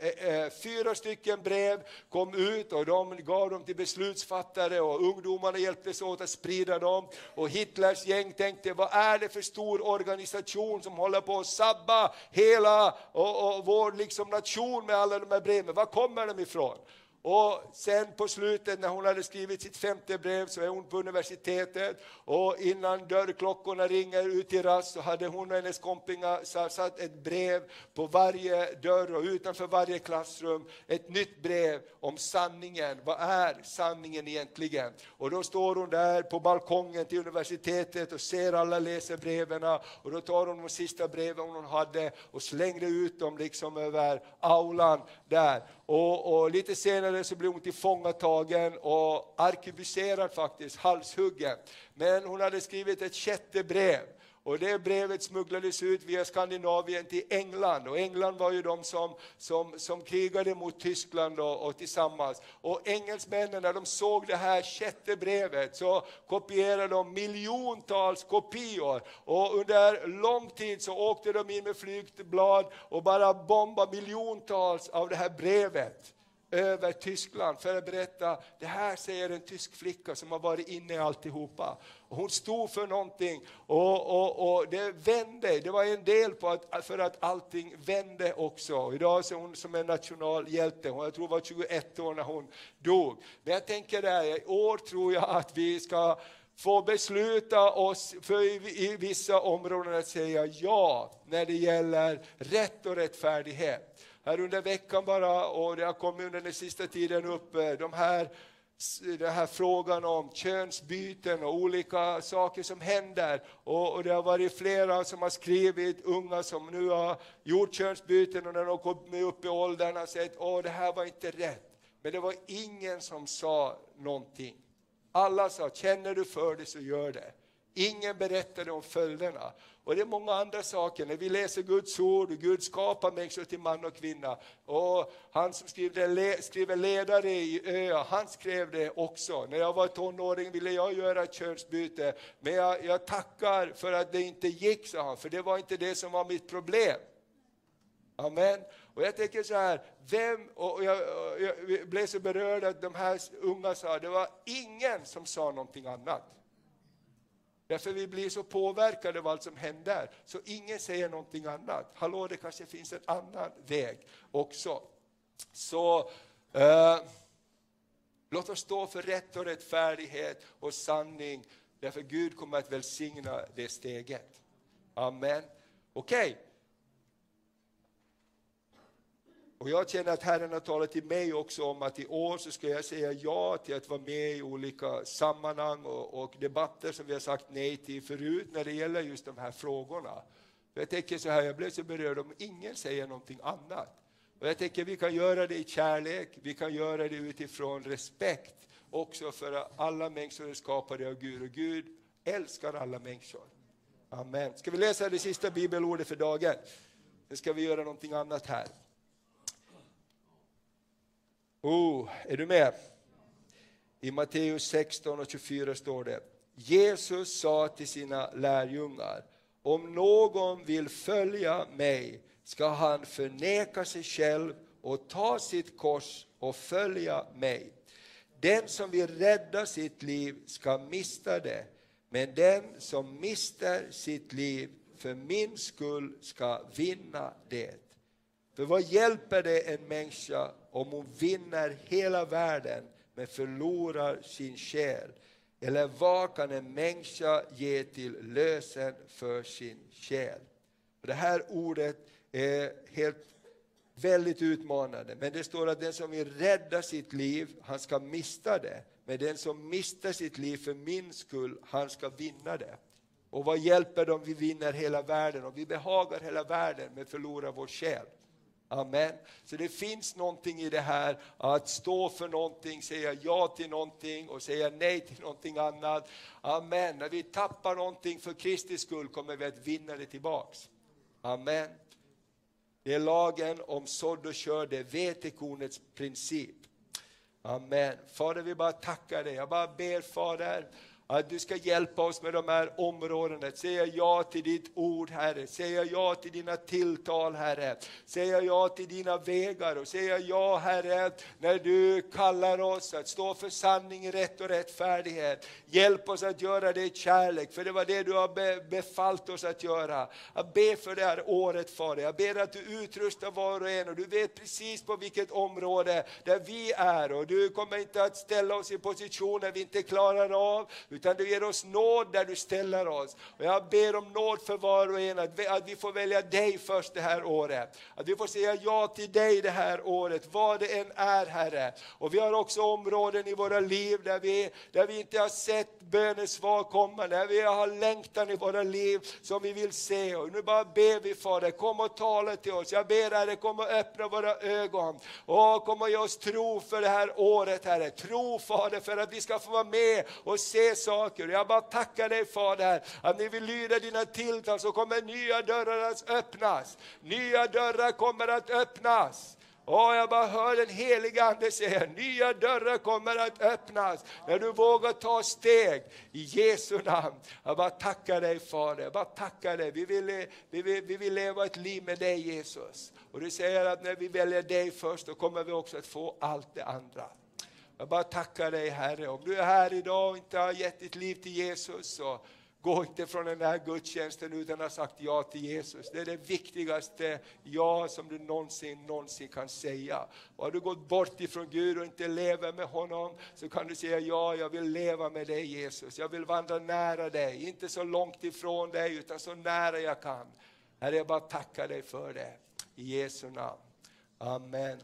eh, eh, fyra stycken brev kom ut och de gav dem till beslutsfattare och ungdomarna hjälptes åt att sprida dem. Och Hitlers gäng tänkte, vad är det för stor organisation som håller på att sabba hela och, och vår liksom nation med alla de här breven. Var kommer de ifrån? Och sen på slutet när hon hade skrivit sitt femte brev så är hon på universitetet och innan dörrklockorna ringer ut i rast så hade hon och hennes kompisar satt ett brev på varje dörr och utanför varje klassrum ett nytt brev om sanningen. Vad är sanningen egentligen? Och då står hon där på balkongen till universitetet och ser alla läser breven och då tar hon de sista breven hon hade och slängde ut dem liksom över aulan där. Och, och, lite senare så blev hon tillfångatagen och arkebuserad faktiskt, halshuggen. Men hon hade skrivit ett sjätte brev. Och det brevet smugglades ut via Skandinavien till England. Och England var ju de som, som, som krigade mot Tyskland och, och tillsammans. Och engelsmännen, när de såg det här sjätte brevet så kopierade de miljontals kopior. Och under lång tid så åkte de in med flygblad och bara bombade miljontals av det här brevet över Tyskland för att berätta, det här säger en tysk flicka som har varit inne i alltihopa. Och hon stod för någonting och, och, och det vände, det var en del på att, för att allting vände också. Idag är hon som en nationalhjälte, jag tror hon var 21 år när hon dog. Men jag tänker där, i år tror jag att vi ska få besluta oss för i vissa områden att säga ja när det gäller rätt och rättfärdighet här under veckan bara, och det har kommit under den sista tiden upp, de här, den här frågan om könsbyten och olika saker som händer. Och, och, det har varit flera som har skrivit, unga som nu har gjort könsbyten och när de kommit upp i åldern har sagt att det här var inte rätt. Men det var ingen som sa någonting. Alla sa, känner du för det så gör det. Ingen berättade om följderna. Och det är många andra saker. När vi läser Guds ord, och Gud skapar människor till man och kvinna. Och han som skriver, skriver ledare i Ö, han skrev det också. När jag var tonåring ville jag göra ett könsbyte. Men jag, jag tackar för att det inte gick, sa han, för det var inte det som var mitt problem. Amen. Och jag tänker så här, vem, och jag, jag blev så berörd att de här unga sa, det var ingen som sa någonting annat. Därför vi blir så påverkade av allt som händer, så ingen säger någonting annat. Hallå, det kanske finns en annan väg också. Så eh, låt oss stå för rätt och rättfärdighet och sanning, därför Gud kommer att välsigna det steget. Amen. Okej, okay. Och jag känner att Herren har talat till mig också om att i år så ska jag säga ja till att vara med i olika sammanhang och, och debatter som vi har sagt nej till förut när det gäller just de här frågorna. jag tänker så här, jag blev så berörd om ingen säger någonting annat. Och jag tänker vi kan göra det i kärlek, vi kan göra det utifrån respekt också för alla människor är skapade av Gud och Gud älskar alla människor. Amen. Ska vi läsa det sista bibelordet för dagen? Sen ska vi göra någonting annat här. Oh, är du med? I Matteus 16 och 24 står det Jesus sa till sina lärjungar om någon vill följa mig ska han förneka sig själv och ta sitt kors och följa mig. Den som vill rädda sitt liv ska mista det, men den som mister sitt liv för min skull ska vinna det. För vad hjälper det en människa om hon vinner hela världen men förlorar sin själ? Eller vad kan en människa ge till lösen för sin själ? Det här ordet är helt väldigt utmanande, men det står att den som vill rädda sitt liv, han ska mista det. Men den som mister sitt liv för min skull, han ska vinna det. Och vad hjälper det om vi vinner hela världen, om vi behagar hela världen men förlorar vår själ? Amen. Så det finns någonting i det här att stå för någonting, säga ja till någonting och säga nej till någonting annat. Amen. När vi tappar någonting för Kristi skull kommer vi att vinna det tillbaks. Amen. Det är lagen om sådd och kör, det är vetekornets princip. Amen. Fader, vi bara tackar dig. Jag bara ber Fader att du ska hjälpa oss med de här områdena. Säga ja till ditt ord, Herre. Säga ja till dina tilltal, Herre. Säga ja till dina vägar och säga ja, Herre, när du kallar oss att stå för sanning, rätt och rättfärdighet. Hjälp oss att göra det i kärlek, för det var det du har befallt oss att göra. Jag ber för det här året, Fader. Jag ber att du utrustar var och en och du vet precis på vilket område där vi är och du kommer inte att ställa oss i positioner vi inte klarar av, utan du ger oss nåd där du ställer oss. Och jag ber om nåd för var och en, att vi, att vi får välja dig först det här året. Att vi får säga ja till dig det här året, vad det än är Herre. Och vi har också områden i våra liv där vi, där vi inte har sett bönesvar komma, där vi har längtan i våra liv som vi vill se. Och nu bara ber vi Fader, kom och tala till oss. Jag ber Herre, kom och öppna våra ögon. Och kom och ge oss tro för det här året Herre. Tro Fader för att vi ska få vara med och se saker. Jag bara tackar dig Fader, att ni vill lyda dina tilltal så kommer nya dörrar att öppnas. Nya dörrar kommer att öppnas. Oh, jag bara hör den heliga Ande säga, nya dörrar kommer att öppnas när du vågar ta steg i Jesu namn. Jag bara tackar dig Fader, jag bara tackar dig. Vi vill, vi, vill, vi vill leva ett liv med dig Jesus. Och du säger att när vi väljer dig först, då kommer vi också att få allt det andra. Jag bara tackar dig Herre, om du är här idag och inte har gett ditt liv till Jesus, så Gå inte från den här gudstjänsten utan att ha sagt ja till Jesus. Det är det viktigaste ja som du någonsin, någonsin kan säga. Och har du gått bort ifrån Gud och inte lever med honom så kan du säga ja, jag vill leva med dig Jesus. Jag vill vandra nära dig, inte så långt ifrån dig utan så nära jag kan. Herre, jag bara tackar dig för det. I Jesu namn. Amen.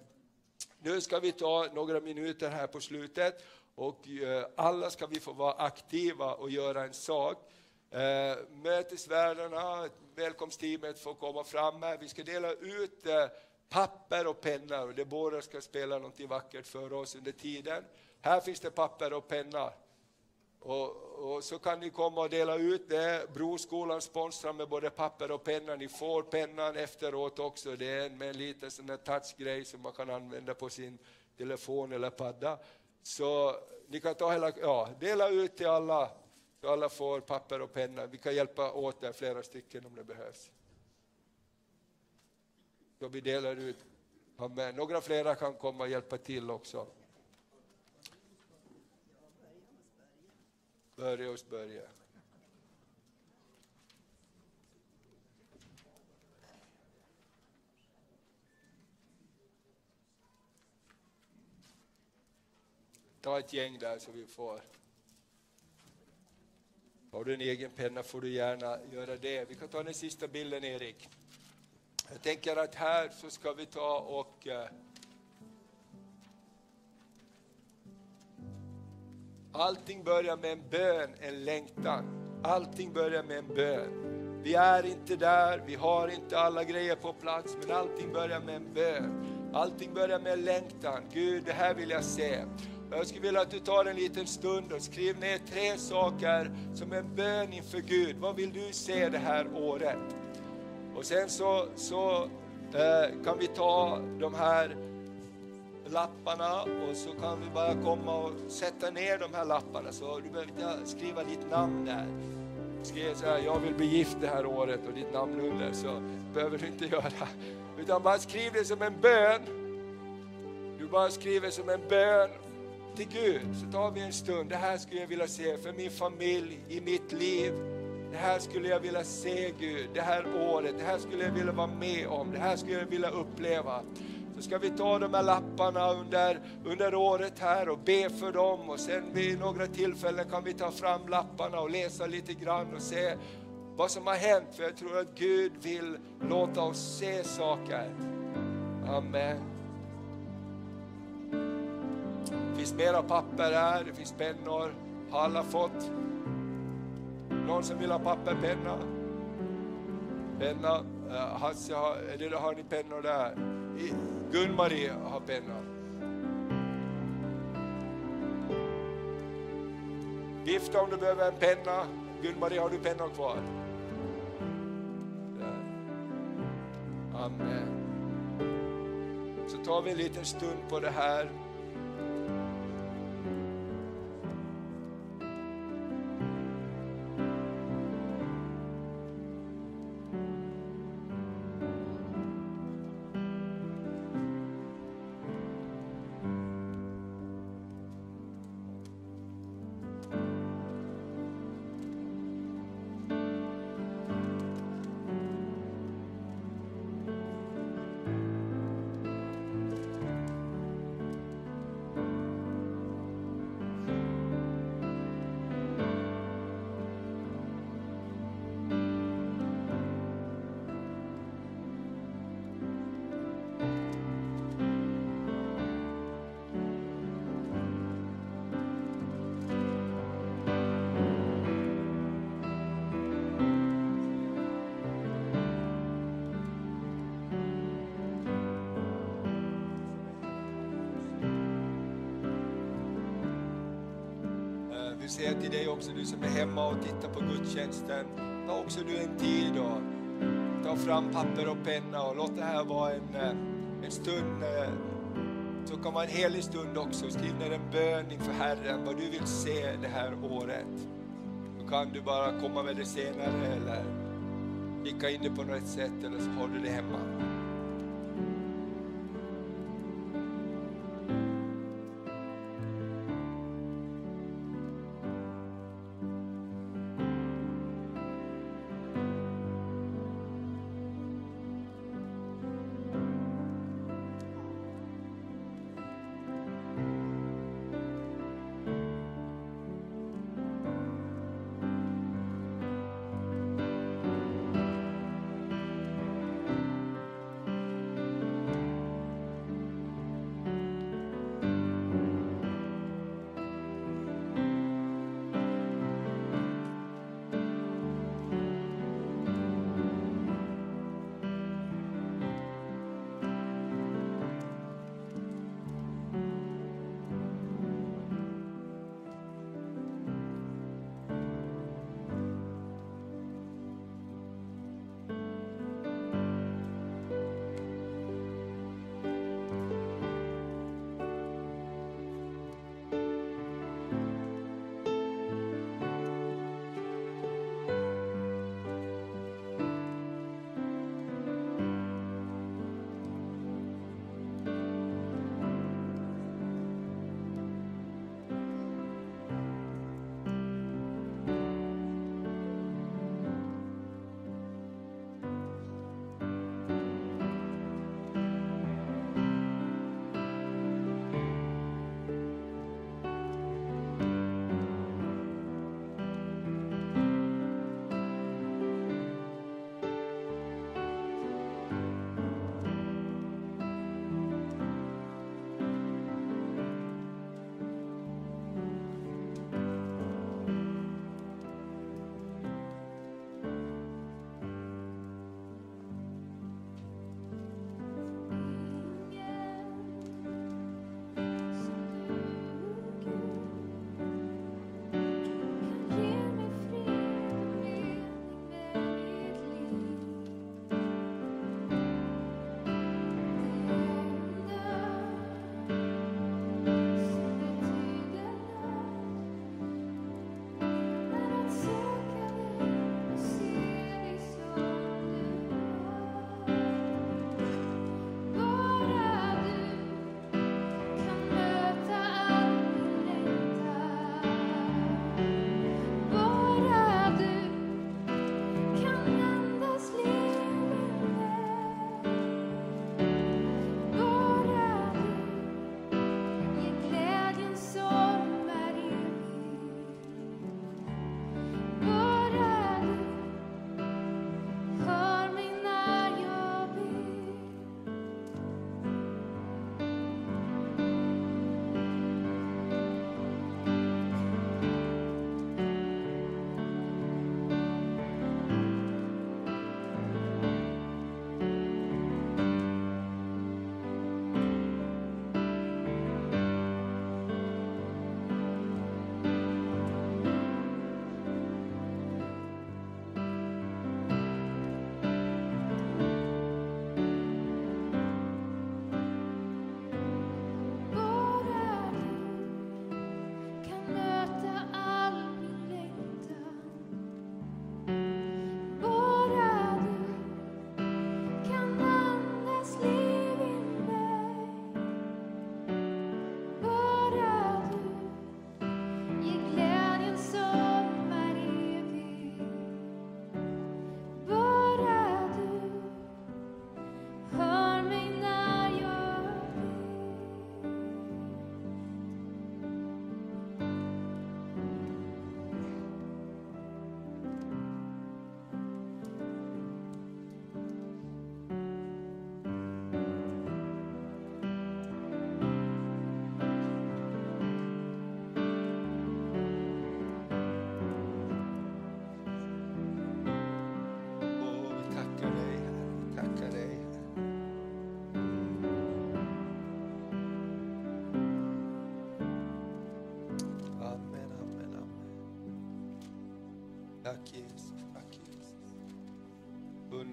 Nu ska vi ta några minuter här på slutet och eh, alla ska vi få vara aktiva och göra en sak. Eh, mötesvärdarna, välkomstteamet får komma fram här. Vi ska dela ut eh, papper och penna och de båda ska spela något vackert för oss under tiden. Här finns det papper och penna. Och, och, så kan ni komma och dela ut det. Broskolan sponsrar med både papper och penna. Ni får pennan efteråt också. Det är med en liten sån där touchgrej som man kan använda på sin telefon eller padda. Så ni kan ta hela, ja, dela ut till alla så alla får papper och penna. Vi kan hjälpa åt där flera stycken om det behövs. Så vi delar ut. Amen. Några flera kan komma och hjälpa till också. Börja hos Börje. Ta ett gäng där så vi får har du en egen penna får du gärna göra det. Vi kan ta den sista bilden Erik. Jag tänker att här så ska vi ta och eh, Allting börjar med en bön, en längtan. Allting börjar med en bön. Vi är inte där, vi har inte alla grejer på plats, men allting börjar med en bön. Allting börjar med en längtan. Gud, det här vill jag se. Jag skulle vilja att du tar en liten stund och skriver ner tre saker som en bön inför Gud. Vad vill du se det här året? Och sen så, så eh, kan vi ta de här lapparna och så kan vi bara komma och sätta ner de här lapparna. Så du behöver inte skriva ditt namn där. Skriv så här, jag vill bli gift det här året och ditt namn under, så behöver du inte göra. Utan bara skriv det som en bön. Du bara skriver som en bön till Gud så tar vi en stund. Det här skulle jag vilja se för min familj, i mitt liv. Det här skulle jag vilja se Gud, det här året. Det här skulle jag vilja vara med om. Det här skulle jag vilja uppleva så ska vi ta de här lapparna under, under året här och be för dem och sen vid några tillfällen kan vi ta fram lapparna och läsa lite grann och se vad som har hänt. För jag tror att Gud vill låta oss se saker. Amen. Det finns mera papper här, det finns pennor. Har alla fått? Någon som vill ha papper, penna? Penna. Uh, Hasse, har, eller har ni pennor där? Gun-Marie har penna. Vifta om du behöver en penna. Gun-Marie, har du pennor kvar? Där. Amen. Så tar vi en liten stund på det här. Säga till dig också, du som är hemma och tittar på gudstjänsten, ta också du en tid och ta fram papper och penna och låt det här vara en, eh, en stund, eh, så kan vara en helig stund också. Skriv ner en bön inför Herren, vad du vill se det här året. Då kan du bara komma med det senare eller skicka in det på något sätt eller så har du det hemma.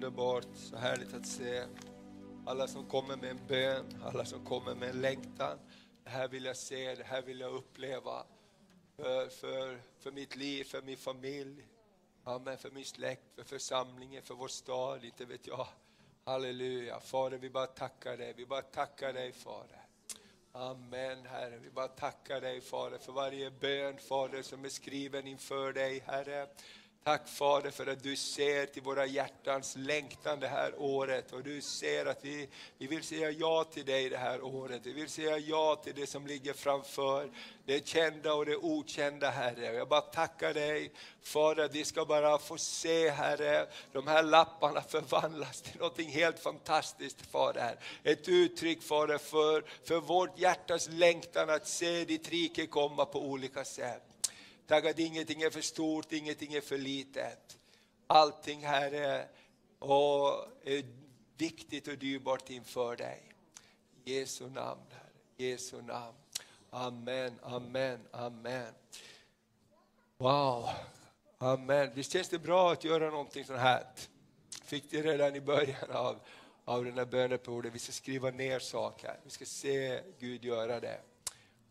Underbart, så härligt att se alla som kommer med en bön, alla som kommer med en längtan. Det här vill jag se, det här vill jag uppleva. För, för, för mitt liv, för min familj, Amen, för min släkt, för församlingen, för vår stad, inte vet jag. Halleluja. Fader, vi bara tackar dig, vi bara tackar dig Fader. Amen Herre, vi bara tackar dig Fader för varje bön Fader som är skriven inför dig Herre. Tack Fader för att du ser till våra hjärtans längtan det här året och du ser att vi, vi vill säga ja till dig det här året. Vi vill säga ja till det som ligger framför, det kända och det okända Herre. Jag bara tackar dig Fader att vi ska bara få se Herre, de här lapparna förvandlas till något helt fantastiskt Fader. Ett uttryck Fader för, för vårt hjärtas längtan att se ditt rike komma på olika sätt. Tack att ingenting är för stort, ingenting är för litet. Allting Herre och är viktigt och dyrbart inför dig. I Jesu namn, Herre. Jesu namn. Amen, amen, amen. Wow, amen. Visst känns det bra att göra någonting sånt här? Fick det redan i början av, av den här böneperioden. Vi ska skriva ner saker. Vi ska se Gud göra det.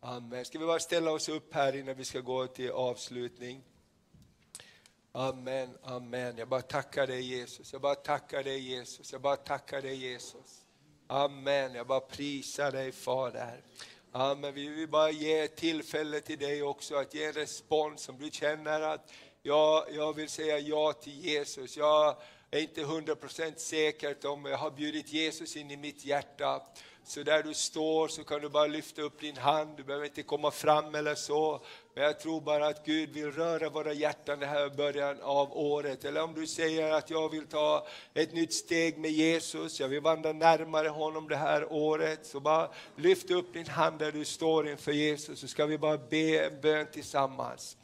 Amen. Ska vi bara ställa oss upp här innan vi ska gå till avslutning. Amen, amen. Jag bara tackar dig Jesus, jag bara tackar dig Jesus, jag bara tackar dig Jesus. Amen, jag bara prisar dig Fader. Amen, vi vill bara ge tillfälle till dig också att ge en respons om du känner att jag, jag vill säga ja till Jesus. Jag är inte 100% säker om jag har bjudit Jesus in i mitt hjärta. Så där du står så kan du bara lyfta upp din hand, du behöver inte komma fram eller så. Men jag tror bara att Gud vill röra våra hjärtan det här början av året. Eller om du säger att jag vill ta ett nytt steg med Jesus, jag vill vandra närmare honom det här året. Så bara lyft upp din hand där du står inför Jesus så ska vi bara be en bön tillsammans.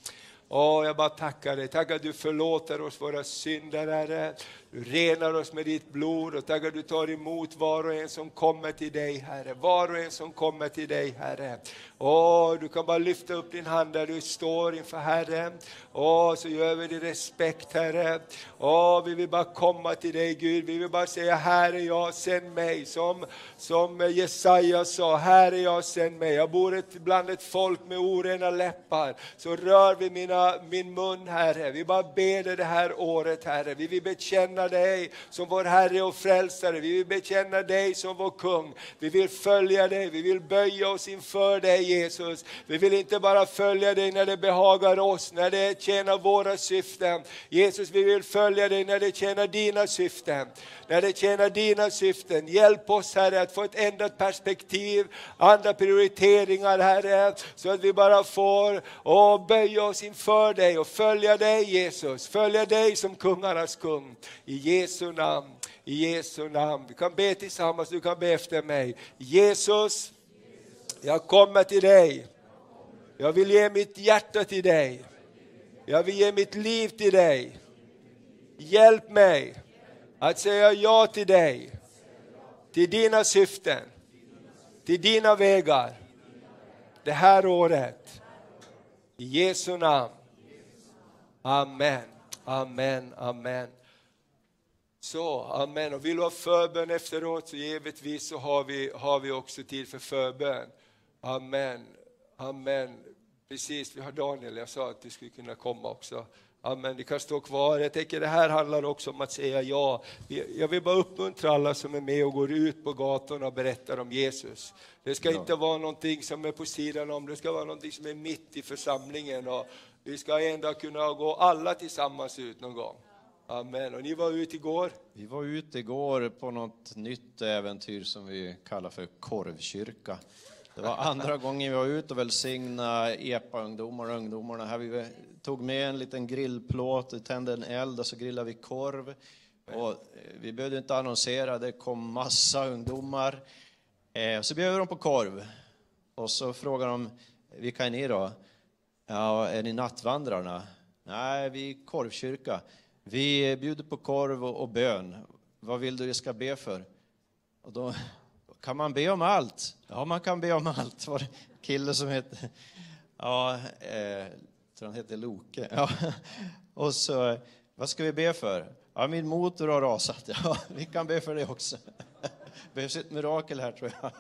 Åh, jag bara tackar dig. Tack att du förlåter oss våra synder, Herre. Du renar oss med ditt blod och tackar att du tar emot var och en som kommer till dig, Herre. Var och en som kommer till dig, Herre. Åh, du kan bara lyfta upp din hand där du står inför Herren. Åh, så gör vi det i respekt, Herre. Åh, vi vill bara komma till dig, Gud. Vi vill bara säga, här är jag, sänd mig. Som, som Jesaja sa, här är jag, sänd mig. Jag bor ett, bland ett folk med orena läppar. Så rör vi mina, min mun, Herre. Vi bara ber dig det här året, Herre. Vi vill bekänna bekänna dig som vår Herre och Frälsare. Vi vill bekänna dig som vår kung. Vi vill följa dig, vi vill böja oss inför dig Jesus. Vi vill inte bara följa dig när det behagar oss, när det tjänar våra syften. Jesus, vi vill följa dig när det tjänar dina syften. När det tjänar dina syften. Hjälp oss Herre att få ett ändrat perspektiv, andra prioriteringar Herre, så att vi bara får och böja oss inför dig och följa dig Jesus. Följa dig som kungarnas kung. I Jesu namn. I Jesu namn. Vi kan be tillsammans, du kan be efter mig. Jesus, jag kommer till dig. Jag vill ge mitt hjärta till dig. Jag vill ge mitt liv till dig. Hjälp mig att säga ja till dig, till dina syften, till dina vägar det här året. I Jesu namn. Amen, amen, amen. Så, amen. Och vill du ha förbön efteråt så givetvis så har vi, har vi också tid för förbön. Amen, amen. Precis, vi har Daniel, jag sa att du skulle kunna komma också. Amen, det kan stå kvar. Jag tänker det här handlar också om att säga ja. Jag vill bara uppmuntra alla som är med och går ut på gatorna och berättar om Jesus. Det ska ja. inte vara någonting som är på sidan om, det ska vara någonting som är mitt i församlingen. Och vi ska ändå kunna gå alla tillsammans ut någon gång. Amen. Och ni var ute igår? Vi var ute igår på något nytt äventyr som vi kallar för korvkyrka. Det var andra gången vi var ute och välsignade EPA-ungdomar och ungdomarna. Här vi tog med en liten grillplåt, tände en eld och så grillade vi korv. Och eh, vi behövde inte annonsera, det kom massa ungdomar. Eh, så bjöd dem på korv. Och så frågade de, vilka är ni då? Ja, är ni nattvandrarna? Nej, vi är korvkyrka. Vi bjuder på korv och, bön. Vad vill du vi ska be för? Och då kan man be om allt. Ja, man kan be om allt. var en kille som hette, ja, eh, tror han hette Loke. Ja. Och så, vad ska vi be för? Ja, min motor har rasat. Ja, vi kan be för det också. behövs ett mirakel här tror jag.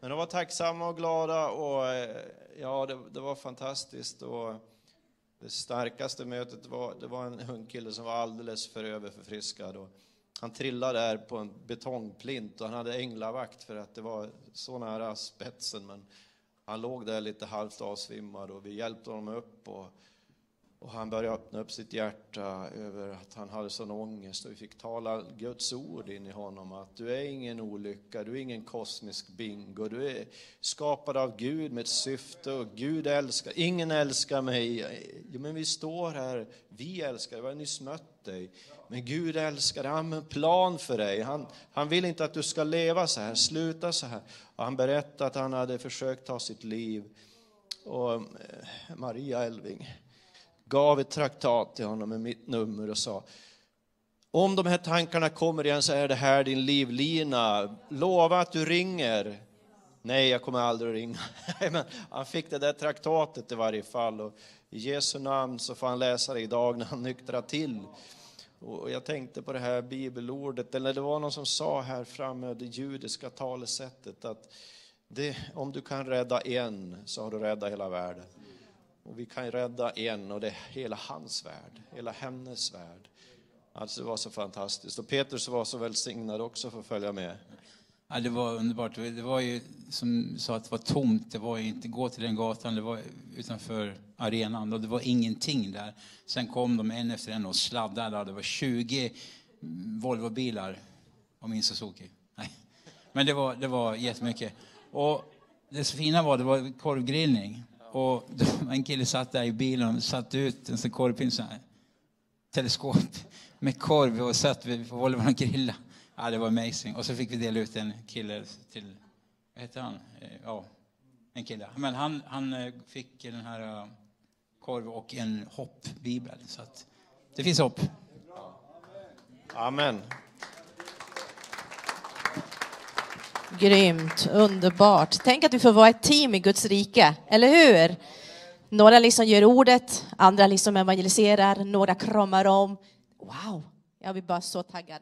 Men de var tacksamma och glada och eh, ja, det, det var fantastiskt. Och det starkaste mötet var, det var en ung kille som var alldeles för överförfriskad. Och han trillade där på en betongplint och han hade änglavakt för att det var så nära spetsen. Men han låg där lite halvt avsvimmad och vi hjälpte honom upp. Och och han började öppna upp sitt hjärta över att han hade sån ångest och vi fick tala Guds ord in i honom att du är ingen olycka, du är ingen kosmisk bingo, du är skapad av Gud med ett syfte och Gud älskar, ingen älskar mig. Jo, men vi står här, vi älskar dig, vi har nyss mött dig. Men Gud älskar dig, han har en plan för dig. Han, han vill inte att du ska leva så här, sluta så här. Och han berättade att han hade försökt ta sitt liv. Och eh, Maria Elving, gav ett traktat till honom med mitt nummer och sa om de här tankarna kommer igen så är det här din livlina. Lova att du ringer. Nej, jag kommer aldrig att ringa. Men han fick det där traktatet i varje fall. Och I Jesu namn så får han läsa det idag när han nyktrar till. Och jag tänkte på det här bibelordet, eller det var någon som sa här framme, det judiska talesättet, att det, om du kan rädda en så har du räddat hela världen. Och vi kan rädda en och det är hela hans värld, hela hennes värld. Alltså det var så fantastiskt. Och Petrus var så välsignad också för att följa med. Ja, det var underbart. Det var ju som sa att det var tomt. Det var inte gå till den gatan, det var utanför arenan och det var ingenting där. Sen kom de en efter en och sladdade. Det var 20 Volvobilar och min Suzuki. Nej. Men det var, det var jättemycket. Och det så fina var det var korvgrillning. Och en kille satt där i bilen och satte ut en sån korvpinne, teleskop med korv och satt vid Volvon och grilla. Ja, det var amazing. Och så fick vi dela ut en kille till, vad heter han? Eh, ja, en kille. Men han, han eh, fick den här eh, korv och en hoppbibel. Så att det finns hopp. Amen. Grymt, underbart. Tänk att vi får vara ett team i Guds rike, eller hur? Några liksom gör ordet, andra liksom evangeliserar, några kramar om. Wow, jag blir bara så taggad.